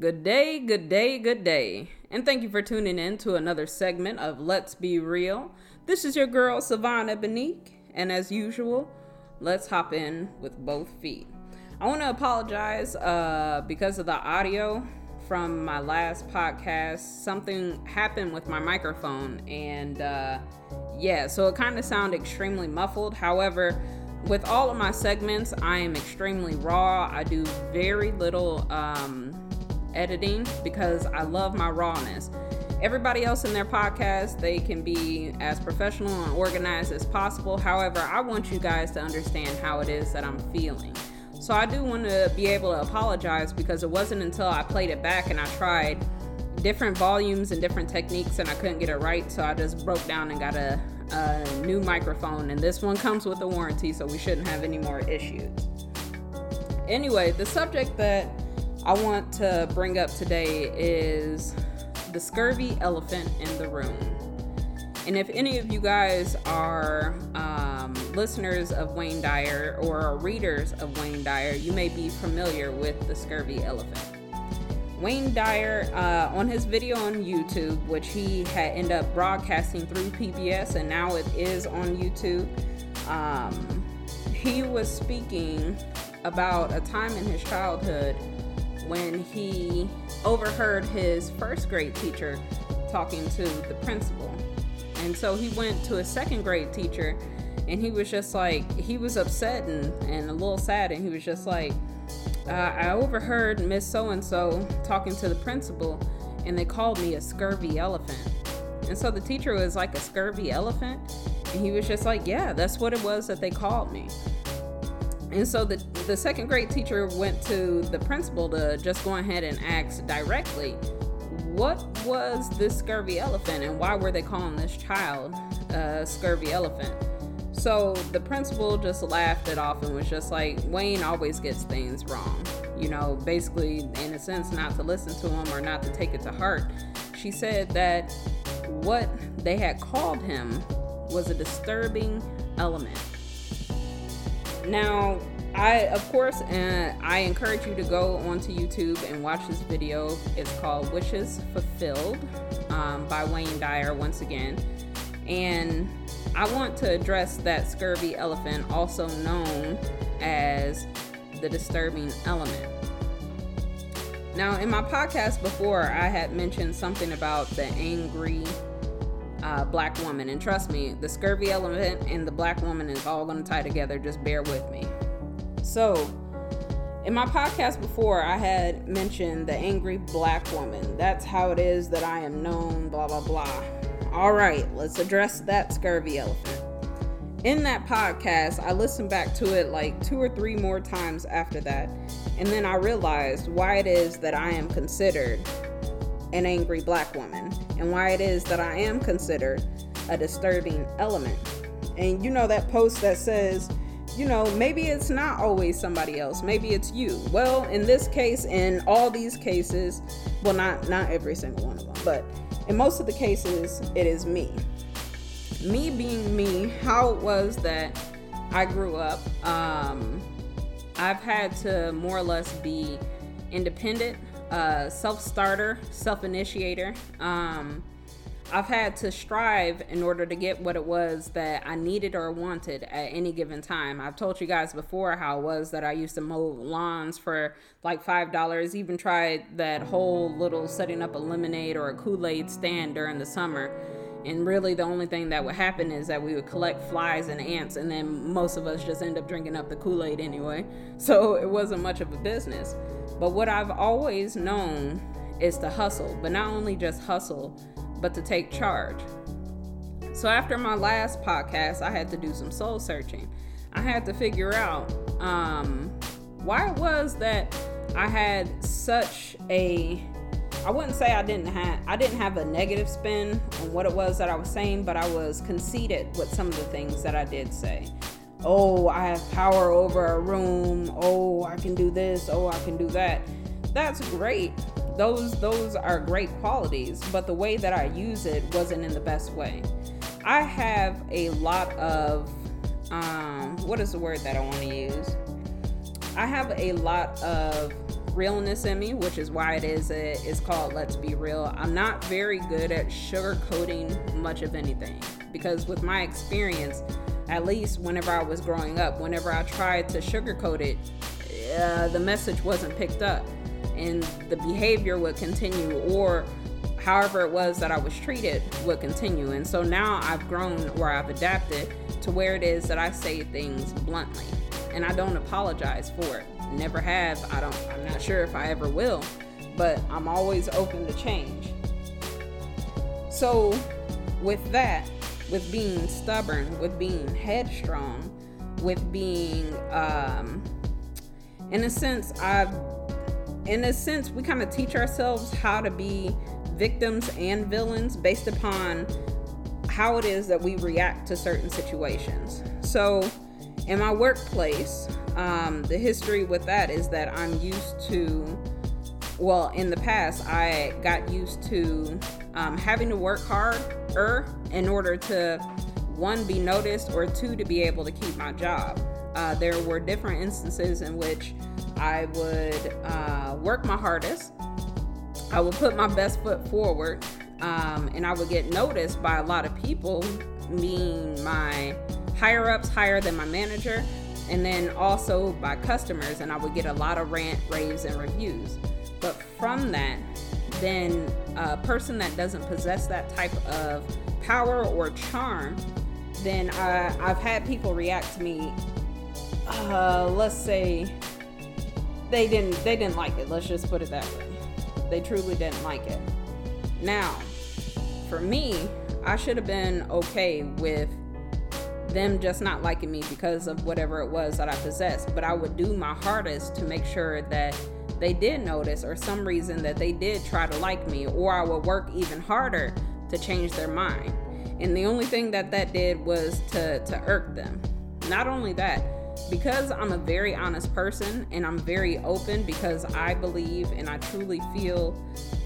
Good day, good day, good day. And thank you for tuning in to another segment of Let's Be Real. This is your girl, Savannah Benique. And as usual, let's hop in with both feet. I want to apologize uh, because of the audio from my last podcast. Something happened with my microphone, and uh, yeah, so it kind of sounded extremely muffled. However, with all of my segments, I am extremely raw. I do very little um, editing because I love my rawness. Everybody else in their podcast, they can be as professional and organized as possible. However, I want you guys to understand how it is that I'm feeling. So I do want to be able to apologize because it wasn't until I played it back and I tried different volumes and different techniques and I couldn't get it right. So I just broke down and got a, a new microphone. And this one comes with a warranty, so we shouldn't have any more issues. Anyway, the subject that I want to bring up today is the scurvy elephant in the room. And if any of you guys are um, listeners of Wayne Dyer or readers of Wayne Dyer, you may be familiar with the scurvy elephant. Wayne Dyer, uh, on his video on YouTube, which he had ended up broadcasting through PBS and now it is on YouTube, um, he was speaking about a time in his childhood when he overheard his first grade teacher talking to the principal. And so he went to a second grade teacher and he was just like, he was upset and, and a little sad. And he was just like, uh, I overheard Miss So and so talking to the principal and they called me a scurvy elephant. And so the teacher was like, a scurvy elephant? And he was just like, yeah, that's what it was that they called me. And so the, the second grade teacher went to the principal to just go ahead and ask directly, what was this scurvy elephant and why were they calling this child a scurvy elephant? So the principal just laughed it off and was just like, Wayne always gets things wrong. You know, basically, in a sense, not to listen to him or not to take it to heart. She said that what they had called him was a disturbing element. Now, I, of course, uh, I encourage you to go onto YouTube and watch this video. It's called Wishes Fulfilled um, by Wayne Dyer, once again. And I want to address that scurvy elephant, also known as the disturbing element. Now, in my podcast before, I had mentioned something about the angry uh, black woman. And trust me, the scurvy element and the black woman is all going to tie together. Just bear with me. So, in my podcast before, I had mentioned the angry black woman. That's how it is that I am known, blah, blah, blah. All right, let's address that scurvy elephant. In that podcast, I listened back to it like two or three more times after that, and then I realized why it is that I am considered an angry black woman and why it is that I am considered a disturbing element. And you know that post that says, you know, maybe it's not always somebody else, maybe it's you. Well, in this case, in all these cases, well not not every single one of them, but in most of the cases it is me. Me being me, how it was that I grew up, um I've had to more or less be independent uh, self starter, self initiator. Um, I've had to strive in order to get what it was that I needed or wanted at any given time. I've told you guys before how it was that I used to mow lawns for like $5, even tried that whole little setting up a lemonade or a Kool Aid stand during the summer. And really, the only thing that would happen is that we would collect flies and ants, and then most of us just end up drinking up the Kool Aid anyway. So it wasn't much of a business. But what I've always known is to hustle, but not only just hustle, but to take charge. So after my last podcast, I had to do some soul searching. I had to figure out um, why it was that I had such a I wouldn't say I didn't have I didn't have a negative spin on what it was that I was saying, but I was conceited with some of the things that I did say oh, I have power over a room, oh, I can do this, oh, I can do that. That's great. Those those are great qualities, but the way that I use it wasn't in the best way. I have a lot of um what is the word that I want to use? I have a lot of realness in me, which is why it is a, it's called Let's Be Real. I'm not very good at sugarcoating much of anything because with my experience, at least whenever I was growing up, whenever I tried to sugarcoat it, uh, the message wasn't picked up and the behavior would continue or however it was that I was treated would continue. And so now I've grown where I've adapted to where it is that I say things bluntly and I don't apologize for it. Never have. I don't I'm not sure if I ever will, but I'm always open to change. So with that, with being stubborn, with being headstrong, with being um in a sense I've in a sense we kind of teach ourselves how to be victims and villains based upon how it is that we react to certain situations. So in my workplace, um, the history with that is that I'm used to, well, in the past, I got used to um, having to work harder in order to, one, be noticed, or two, to be able to keep my job. Uh, there were different instances in which I would uh, work my hardest, I would put my best foot forward, um, and I would get noticed by a lot of people, meaning my higher ups higher than my manager, and then also by customers, and I would get a lot of rant, raves, and reviews. But from that, then a person that doesn't possess that type of power or charm, then I, I've had people react to me. Uh, let's say they didn't they didn't like it. Let's just put it that way. They truly didn't like it. Now, for me, I should have been okay with them just not liking me because of whatever it was that I possessed. But I would do my hardest to make sure that they did notice or some reason that they did try to like me, or I would work even harder to change their mind. And the only thing that that did was to, to irk them. Not only that, because I'm a very honest person and I'm very open because I believe and I truly feel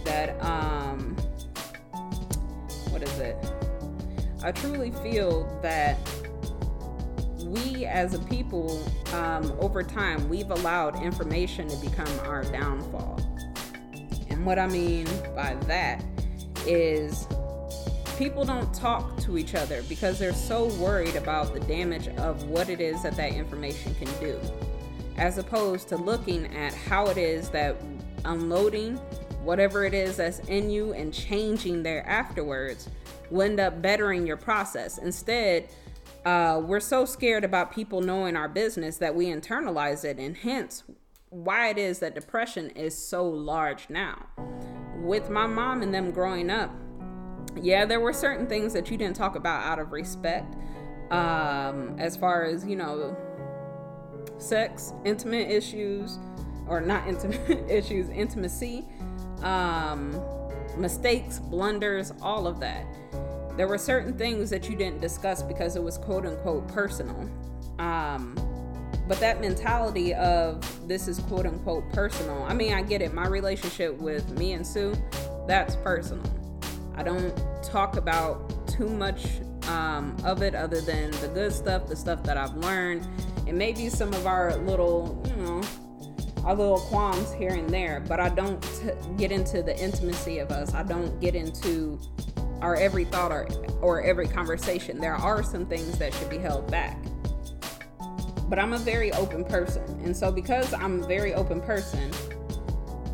that, um, what is it? I truly feel that we as a people, um, over time, we've allowed information to become our downfall. And what I mean by that is people don't talk to each other because they're so worried about the damage of what it is that that information can do, as opposed to looking at how it is that unloading whatever it is that's in you and changing there afterwards will end up bettering your process. Instead, uh, we're so scared about people knowing our business that we internalize it, and hence why it is that depression is so large now. With my mom and them growing up, yeah, there were certain things that you didn't talk about out of respect, um, as far as you know, sex, intimate issues, or not intimate issues, intimacy, um, mistakes, blunders, all of that there were certain things that you didn't discuss because it was quote unquote personal. Um, but that mentality of this is quote unquote personal, I mean, I get it. My relationship with me and Sue, that's personal. I don't talk about too much um, of it other than the good stuff, the stuff that I've learned, and maybe some of our little, you know, our little qualms here and there. But I don't t- get into the intimacy of us. I don't get into our every thought or, or every conversation. There are some things that should be held back. But I'm a very open person. And so, because I'm a very open person,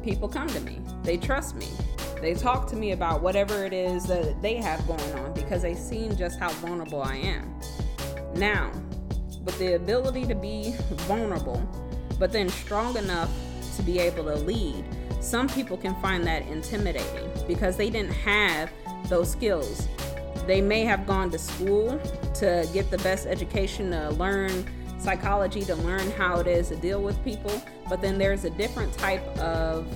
people come to me. They trust me. They talk to me about whatever it is that they have going on because they've seen just how vulnerable I am. Now, with the ability to be vulnerable, but then strong enough to be able to lead, some people can find that intimidating because they didn't have those skills. They may have gone to school to get the best education to learn psychology, to learn how it is to deal with people, but then there's a different type of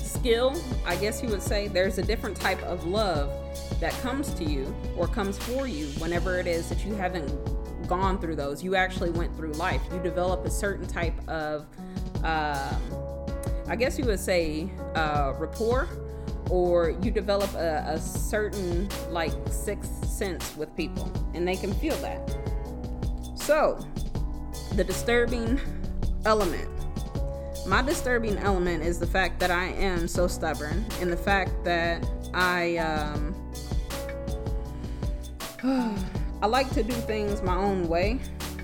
skill, I guess you would say. There's a different type of love that comes to you or comes for you whenever it is that you haven't gone through those. You actually went through life. You develop a certain type of, um, I guess you would say, uh, rapport or you develop a, a certain like sixth sense with people and they can feel that. So, the disturbing element my disturbing element is the fact that I am so stubborn and the fact that I um I like to do things my own way.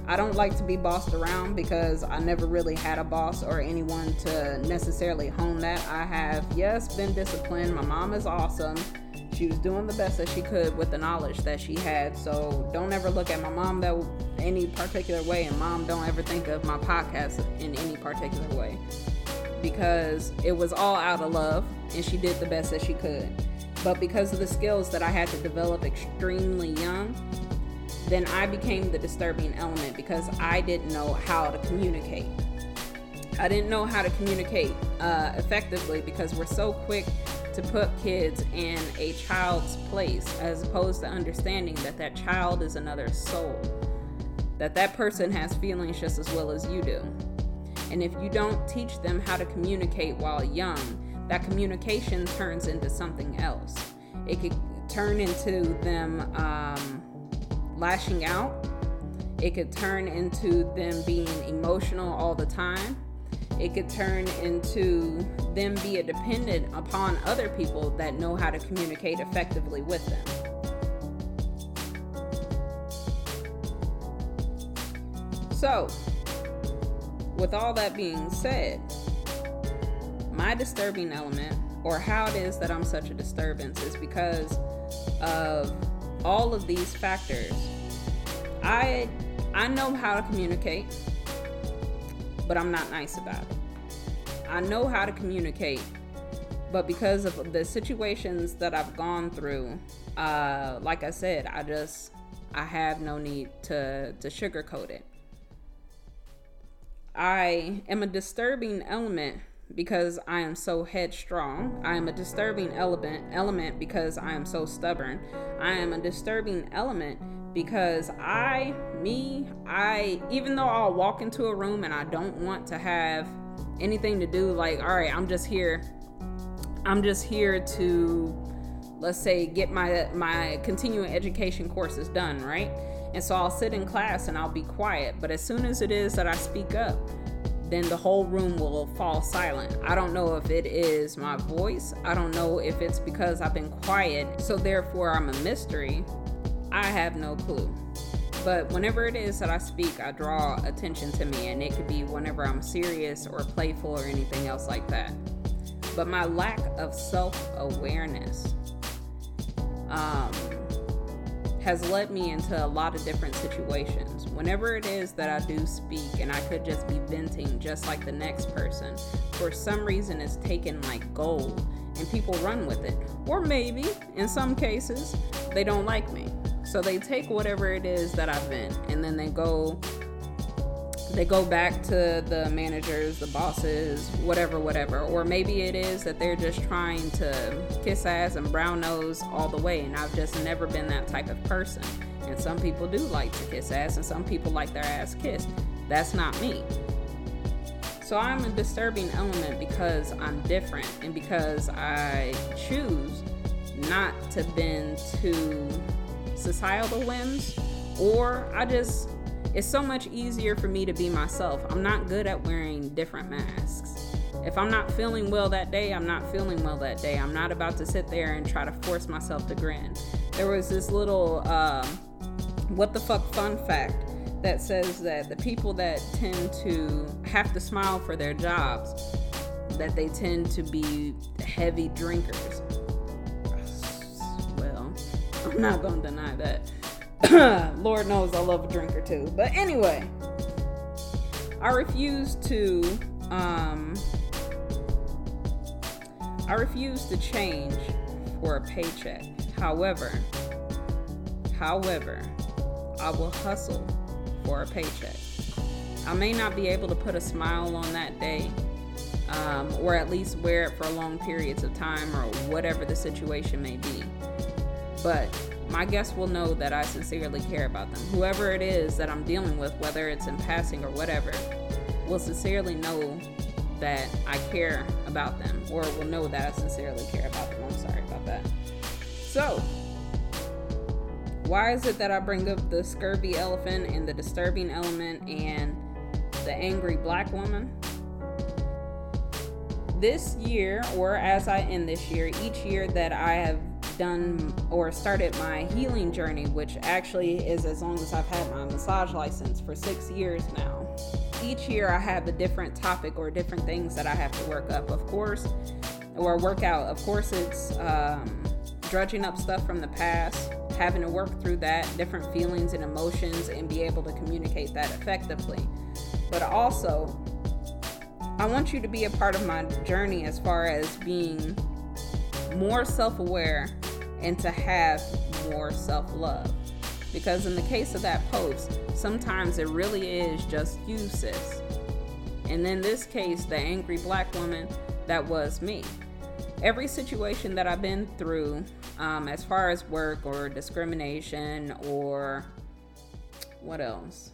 I don't like to be bossed around because I never really had a boss or anyone to necessarily hone that. I have, yes, been disciplined. My mom is awesome. She was doing the best that she could with the knowledge that she had. So don't ever look at my mom that any particular way, and mom, don't ever think of my podcast in any particular way because it was all out of love and she did the best that she could. But because of the skills that I had to develop extremely young, then I became the disturbing element because I didn't know how to communicate. I didn't know how to communicate uh, effectively because we're so quick to put kids in a child's place as opposed to understanding that that child is another soul, that that person has feelings just as well as you do. And if you don't teach them how to communicate while young, that communication turns into something else. It could turn into them um, lashing out. It could turn into them being emotional all the time. It could turn into them being dependent upon other people that know how to communicate effectively with them. So, with all that being said, my disturbing element, or how it is that I'm such a disturbance, is because of all of these factors. I I know how to communicate, but I'm not nice about it. I know how to communicate, but because of the situations that I've gone through, uh, like I said, I just I have no need to to sugarcoat it. I am a disturbing element because I am so headstrong. I am a disturbing element element because I am so stubborn. I am a disturbing element because I me I even though I'll walk into a room and I don't want to have anything to do like all right, I'm just here I'm just here to let's say get my my continuing education courses done, right? And so I'll sit in class and I'll be quiet, but as soon as it is that I speak up, then the whole room will fall silent. I don't know if it is my voice. I don't know if it's because I've been quiet, so therefore I'm a mystery. I have no clue. But whenever it is that I speak, I draw attention to me, and it could be whenever I'm serious or playful or anything else like that. But my lack of self awareness um, has led me into a lot of different situations. Whenever it is that I do speak and I could just be venting just like the next person, for some reason it's taken like gold and people run with it. Or maybe, in some cases, they don't like me. So they take whatever it is that I've been and then they go they go back to the managers, the bosses, whatever, whatever. Or maybe it is that they're just trying to kiss ass and brown nose all the way, and I've just never been that type of person. And some people do like to kiss ass, and some people like their ass kissed. That's not me. So I'm a disturbing element because I'm different and because I choose not to bend to societal whims, or I just it's so much easier for me to be myself. I'm not good at wearing different masks. If I'm not feeling well that day, I'm not feeling well that day. I'm not about to sit there and try to force myself to grin. There was this little uh, what the fuck fun fact that says that the people that tend to have to smile for their jobs, that they tend to be heavy drinkers. I'm not gonna deny that. Lord knows I love a drink or two. But anyway, I refuse to um I refuse to change for a paycheck. However, however, I will hustle for a paycheck. I may not be able to put a smile on that day, um, or at least wear it for long periods of time, or whatever the situation may be. But my guests will know that I sincerely care about them. Whoever it is that I'm dealing with, whether it's in passing or whatever, will sincerely know that I care about them or will know that I sincerely care about them. I'm sorry about that. So, why is it that I bring up the scurvy elephant and the disturbing element and the angry black woman? this year, or as I end this year, each year that I have done or started my healing journey, which actually is as long as I've had my massage license for six years now. Each year I have a different topic or different things that I have to work up, of course, or work out. Of course, it's um, drudging up stuff from the past, having to work through that, different feelings and emotions, and be able to communicate that effectively. But also, I want you to be a part of my journey as far as being more self aware and to have more self love. Because in the case of that post, sometimes it really is just you, sis. And in this case, the angry black woman, that was me. Every situation that I've been through, um, as far as work or discrimination or what else?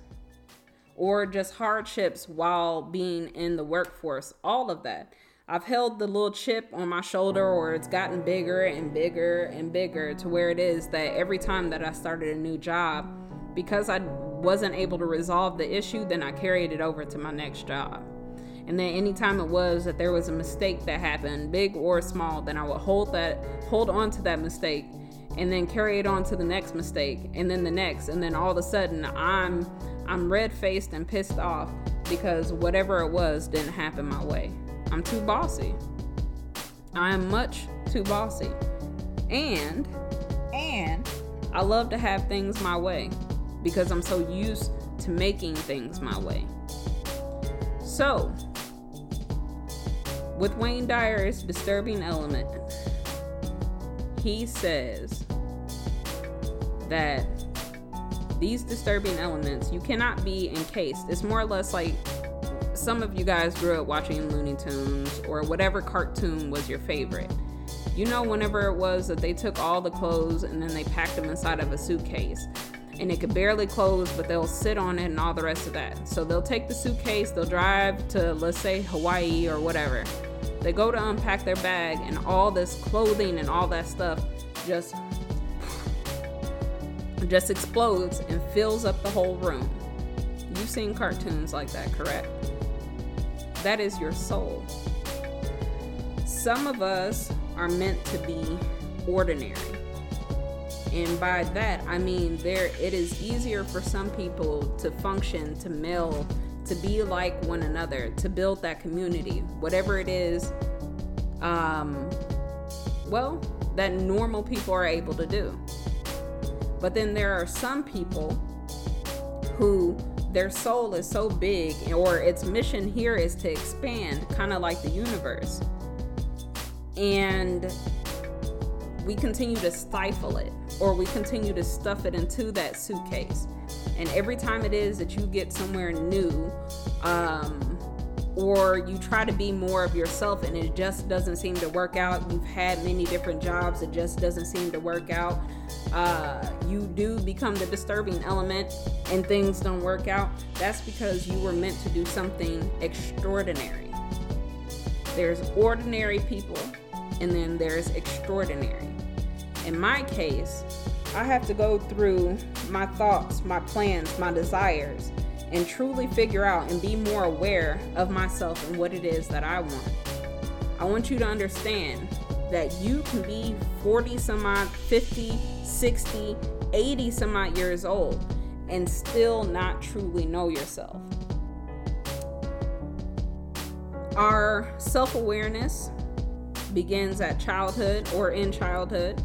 or just hardships while being in the workforce, all of that. I've held the little chip on my shoulder, or it's gotten bigger and bigger and bigger to where it is that every time that I started a new job, because I wasn't able to resolve the issue, then I carried it over to my next job. And then anytime it was that there was a mistake that happened, big or small, then I would hold that hold on to that mistake and then carry it on to the next mistake and then the next and then all of a sudden I'm I'm red faced and pissed off because whatever it was didn't happen my way. I'm too bossy. I am much too bossy. And, and I love to have things my way because I'm so used to making things my way. So, with Wayne Dyer's disturbing element, he says that these disturbing elements, you cannot be encased. It's more or less like some of you guys grew up watching Looney Tunes or whatever cartoon was your favorite. You know, whenever it was that they took all the clothes and then they packed them inside of a suitcase and it could barely close, but they'll sit on it and all the rest of that. So they'll take the suitcase, they'll drive to, let's say, Hawaii or whatever. They go to unpack their bag, and all this clothing and all that stuff just just explodes and fills up the whole room. You've seen cartoons like that, correct? That is your soul. Some of us are meant to be ordinary. And by that, I mean there it is easier for some people to function, to meld, to be like one another, to build that community, whatever it is um well, that normal people are able to do. But then there are some people who their soul is so big, or its mission here is to expand, kind of like the universe. And we continue to stifle it, or we continue to stuff it into that suitcase. And every time it is that you get somewhere new, um, or you try to be more of yourself and it just doesn't seem to work out. You've had many different jobs, it just doesn't seem to work out. Uh, you do become the disturbing element and things don't work out. That's because you were meant to do something extraordinary. There's ordinary people and then there's extraordinary. In my case, I have to go through my thoughts, my plans, my desires and truly figure out and be more aware of myself and what it is that I want. I want you to understand that you can be 40 some odd, 50, 60, 80 some odd years old and still not truly know yourself. Our self awareness begins at childhood or in childhood.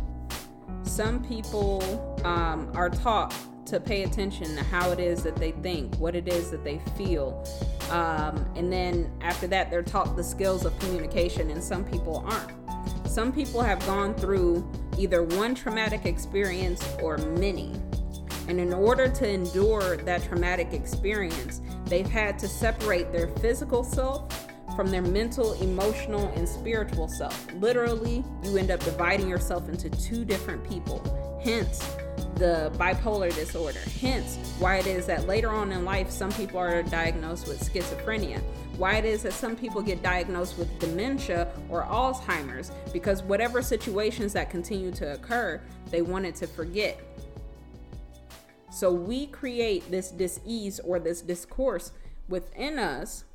Some people um, are taught to pay attention to how it is that they think, what it is that they feel. Um, and then after that, they're taught the skills of communication, and some people aren't. Some people have gone through either one traumatic experience or many. And in order to endure that traumatic experience, they've had to separate their physical self from their mental, emotional, and spiritual self. Literally, you end up dividing yourself into two different people. Hence, the bipolar disorder. Hence, why it is that later on in life, some people are diagnosed with schizophrenia. Why it is that some people get diagnosed with dementia or Alzheimer's, because whatever situations that continue to occur, they wanted to forget. So we create this dis-ease or this discourse within us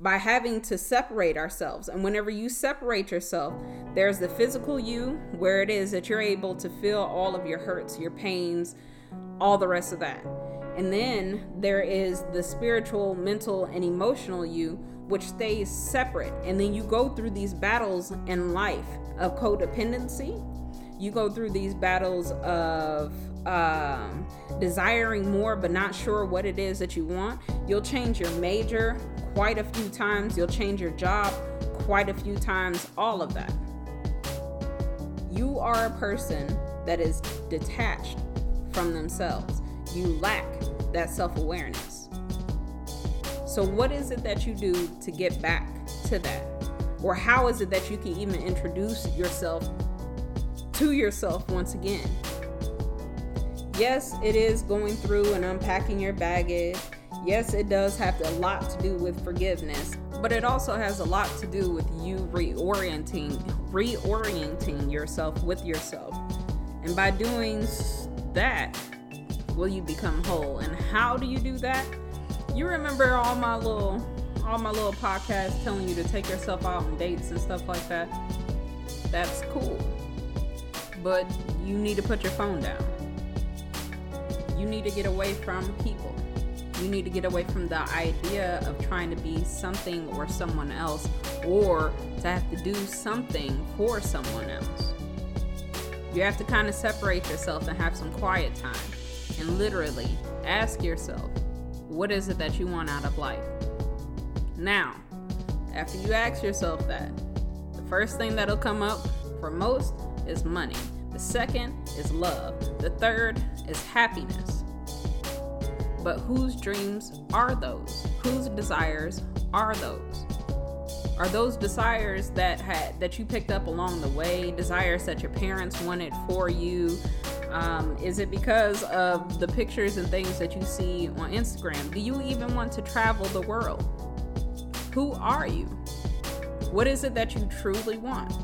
by having to separate ourselves. And whenever you separate yourself, there's the physical you, where it is that you're able to feel all of your hurts, your pains, all the rest of that. And then there is the spiritual, mental, and emotional you, which stays separate. And then you go through these battles in life of codependency. You go through these battles of um, desiring more but not sure what it is that you want. You'll change your major quite a few times. You'll change your job quite a few times. All of that. You are a person that is detached from themselves you lack that self awareness. So, what is it that you do to get back to that? Or how is it that you can even introduce yourself to yourself once again? Yes, it is going through and unpacking your baggage. Yes, it does have a lot to do with forgiveness, but it also has a lot to do with you reorienting, reorienting yourself with yourself. And by doing that, will you become whole. And how do you do that? You remember all my little all my little podcasts telling you to take yourself out on dates and stuff like that. That's cool. But you need to put your phone down. You need to get away from people. You need to get away from the idea of trying to be something or someone else or to have to do something for someone else. You have to kind of separate yourself and have some quiet time and literally ask yourself, what is it that you want out of life? Now, after you ask yourself that, the first thing that'll come up for most is money. The second is love. The third is happiness. But whose dreams are those? Whose desires are those? Are those desires that had that you picked up along the way, desires that your parents wanted for you, um, is it because of the pictures and things that you see on Instagram? Do you even want to travel the world? Who are you? What is it that you truly want?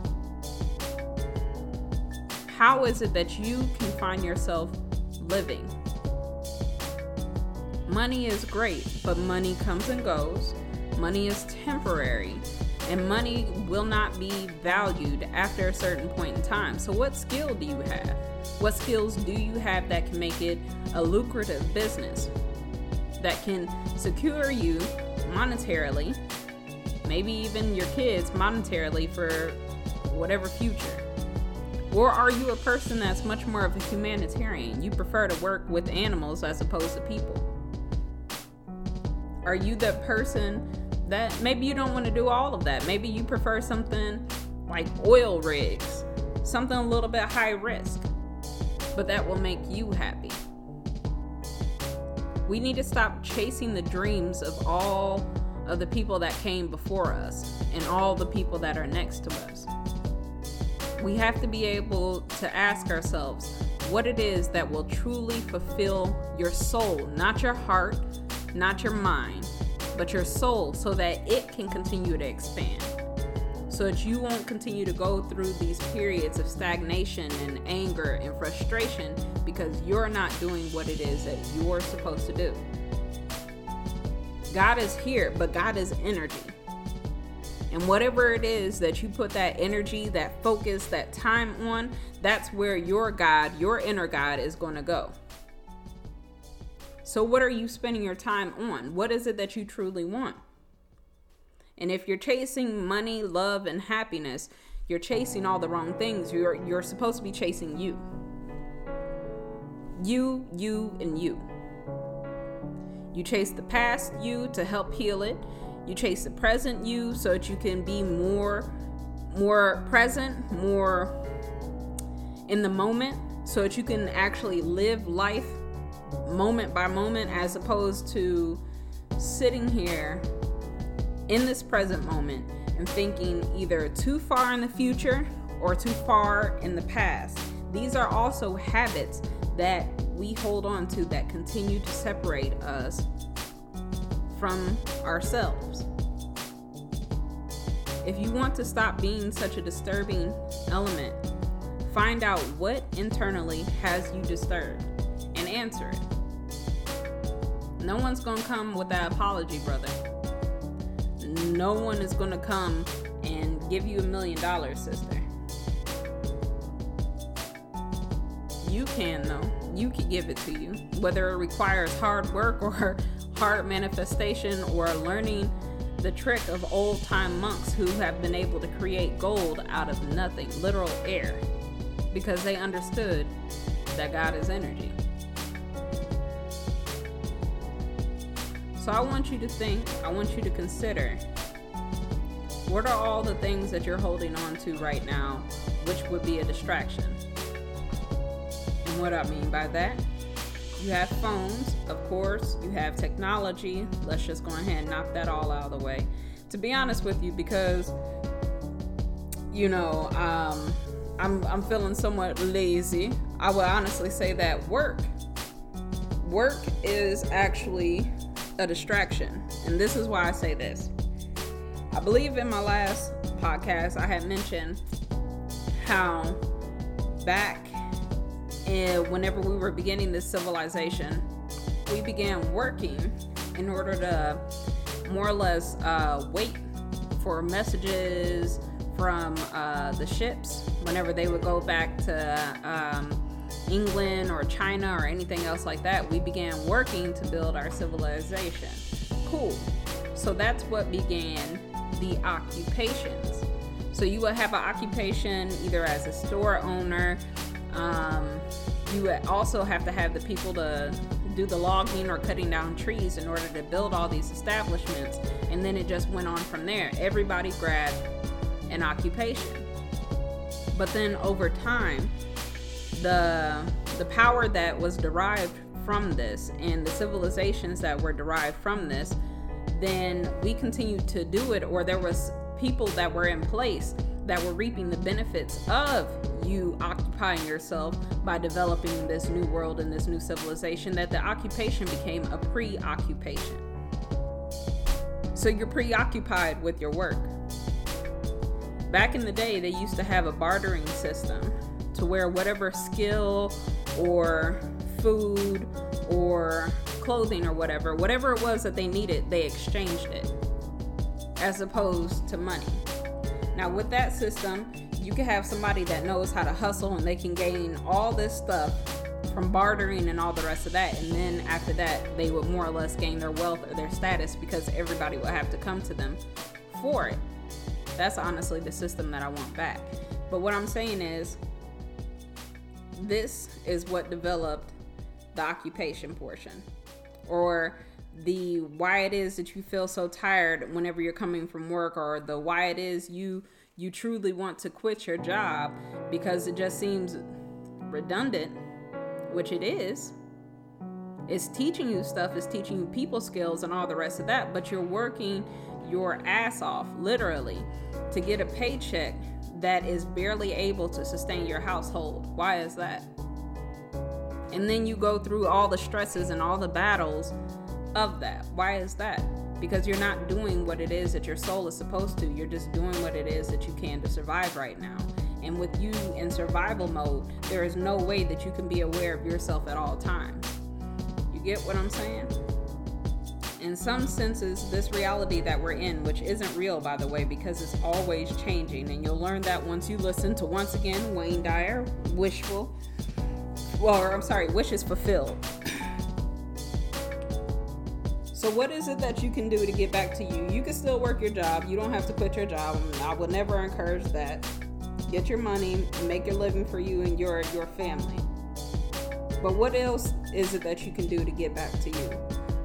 How is it that you can find yourself living? Money is great, but money comes and goes. Money is temporary, and money will not be valued after a certain point in time. So, what skill do you have? What skills do you have that can make it a lucrative business that can secure you monetarily, maybe even your kids monetarily for whatever future? Or are you a person that's much more of a humanitarian? You prefer to work with animals as opposed to people? Are you the person that maybe you don't want to do all of that? Maybe you prefer something like oil rigs, something a little bit high risk but that will make you happy. We need to stop chasing the dreams of all of the people that came before us and all the people that are next to us. We have to be able to ask ourselves what it is that will truly fulfill your soul, not your heart, not your mind, but your soul, so that it can continue to expand so that you won't continue to go through these periods of stagnation and anger and frustration because you're not doing what it is that you're supposed to do. God is here, but God is energy. And whatever it is that you put that energy, that focus, that time on, that's where your God, your inner God, is going to go. So, what are you spending your time on? What is it that you truly want? And if you're chasing money, love, and happiness, you're chasing all the wrong things. You're you're supposed to be chasing you. You, you, and you. You chase the past you to help heal it. You chase the present you so that you can be more more present, more in the moment so that you can actually live life moment by moment as opposed to sitting here in this present moment and thinking either too far in the future or too far in the past. These are also habits that we hold on to that continue to separate us from ourselves. If you want to stop being such a disturbing element, find out what internally has you disturbed and answer it. No one's gonna come with that apology, brother no one is going to come and give you a million dollars, sister. You can, though. You can give it to you. Whether it requires hard work or hard manifestation or learning the trick of old time monks who have been able to create gold out of nothing, literal air, because they understood that God is energy. So I want you to think, I want you to consider what are all the things that you're holding on to right now, which would be a distraction. And what I mean by that, you have phones, of course, you have technology. Let's just go ahead and knock that all out of the way. To be honest with you, because you know, um, I'm I'm feeling somewhat lazy. I would honestly say that work work is actually a distraction. And this is why I say this. I believe in my last podcast, I had mentioned how back in, whenever we were beginning this civilization, we began working in order to more or less uh, wait for messages from uh, the ships whenever they would go back to um, England or China or anything else like that, we began working to build our civilization. Cool. So that's what began the occupations. So you would have an occupation either as a store owner. Um, you also have to have the people to do the logging or cutting down trees in order to build all these establishments. And then it just went on from there. Everybody grabbed an occupation. But then over time, the the power that was derived from this and the civilizations that were derived from this then we continued to do it or there was people that were in place that were reaping the benefits of you occupying yourself by developing this new world and this new civilization that the occupation became a preoccupation so you're preoccupied with your work back in the day they used to have a bartering system to where whatever skill or food or clothing or whatever, whatever it was that they needed, they exchanged it as opposed to money. Now, with that system, you can have somebody that knows how to hustle and they can gain all this stuff from bartering and all the rest of that. And then after that, they would more or less gain their wealth or their status because everybody would have to come to them for it. That's honestly the system that I want back. But what I'm saying is, this is what developed the occupation portion or the why it is that you feel so tired whenever you're coming from work or the why it is you you truly want to quit your job because it just seems redundant which it is it's teaching you stuff it's teaching you people skills and all the rest of that but you're working your ass off literally to get a paycheck that is barely able to sustain your household. Why is that? And then you go through all the stresses and all the battles of that. Why is that? Because you're not doing what it is that your soul is supposed to. You're just doing what it is that you can to survive right now. And with you in survival mode, there is no way that you can be aware of yourself at all times. You get what I'm saying? in some senses, this reality that we're in, which isn't real, by the way, because it's always changing. And you'll learn that once you listen to, once again, Wayne Dyer, Wishful. Well, I'm sorry, Wishes Fulfilled. So, what is it that you can do to get back to you? You can still work your job. You don't have to quit your job. I would never encourage that. Get your money, make your living for you and your your family. But what else is it that you can do to get back to you?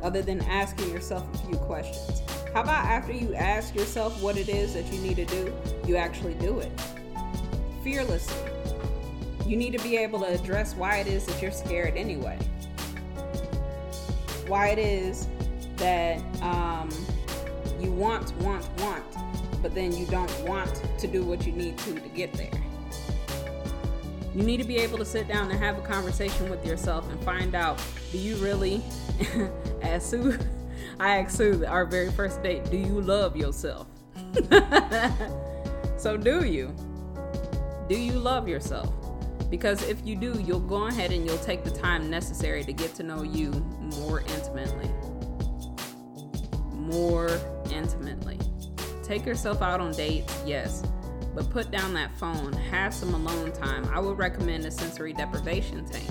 other than asking yourself a few questions. How about after you ask yourself what it is that you need to do, you actually do it? Fearlessly. You need to be able to address why it is that you're scared anyway. Why it is that um, you want, want, want, but then you don't want to do what you need to to get there. You need to be able to sit down and have a conversation with yourself and find out do you really, as Sue, I asked Sue our very first date, do you love yourself? so do you? Do you love yourself? Because if you do, you'll go ahead and you'll take the time necessary to get to know you more intimately. More intimately. Take yourself out on dates, yes, but put down that phone, have some alone time. I would recommend a sensory deprivation tank,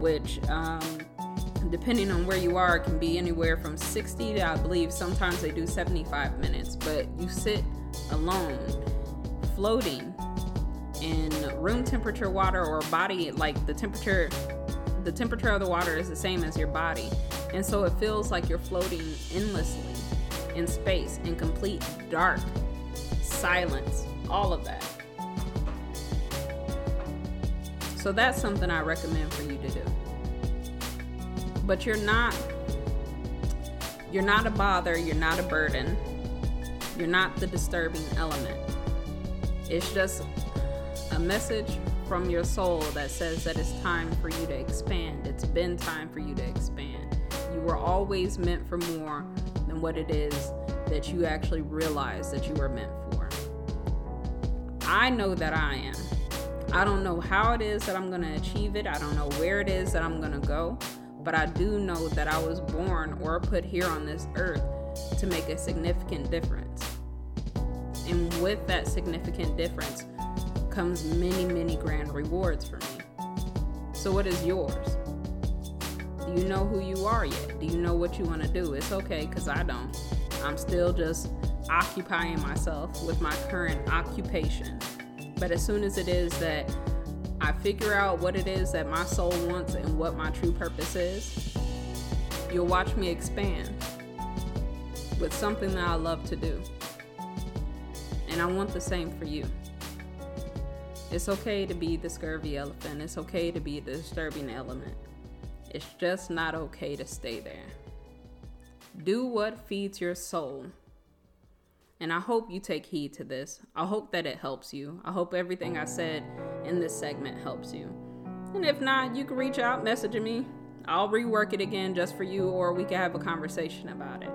which, um, depending on where you are, can be anywhere from 60 to I believe sometimes they do 75 minutes. But you sit alone, floating in room temperature water or body, like the temperature. The temperature of the water is the same as your body, and so it feels like you're floating endlessly in space in complete dark silence, all of that. So that's something I recommend for you to do but you're not you're not a bother, you're not a burden. You're not the disturbing element. It's just a message from your soul that says that it's time for you to expand. It's been time for you to expand. You were always meant for more than what it is that you actually realize that you were meant for. I know that I am. I don't know how it is that I'm going to achieve it. I don't know where it is that I'm going to go but I do know that I was born or put here on this earth to make a significant difference. And with that significant difference comes many, many grand rewards for me. So, what is yours? Do you know who you are yet? Do you know what you want to do? It's okay because I don't. I'm still just occupying myself with my current occupation. But as soon as it is that I figure out what it is that my soul wants and what my true purpose is, you'll watch me expand with something that I love to do. And I want the same for you. It's okay to be the scurvy elephant. It's okay to be the disturbing element. It's just not okay to stay there. Do what feeds your soul. And I hope you take heed to this. I hope that it helps you. I hope everything I said in this segment helps you. And if not, you can reach out, message me. I'll rework it again just for you, or we can have a conversation about it.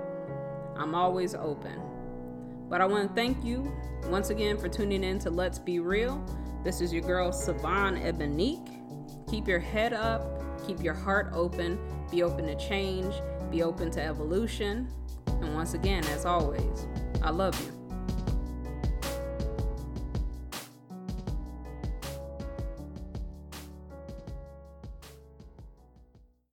I'm always open. But I want to thank you once again for tuning in to Let's Be Real. This is your girl, Savon Ebonique. Keep your head up, keep your heart open, be open to change, be open to evolution. And once again, as always, I love you.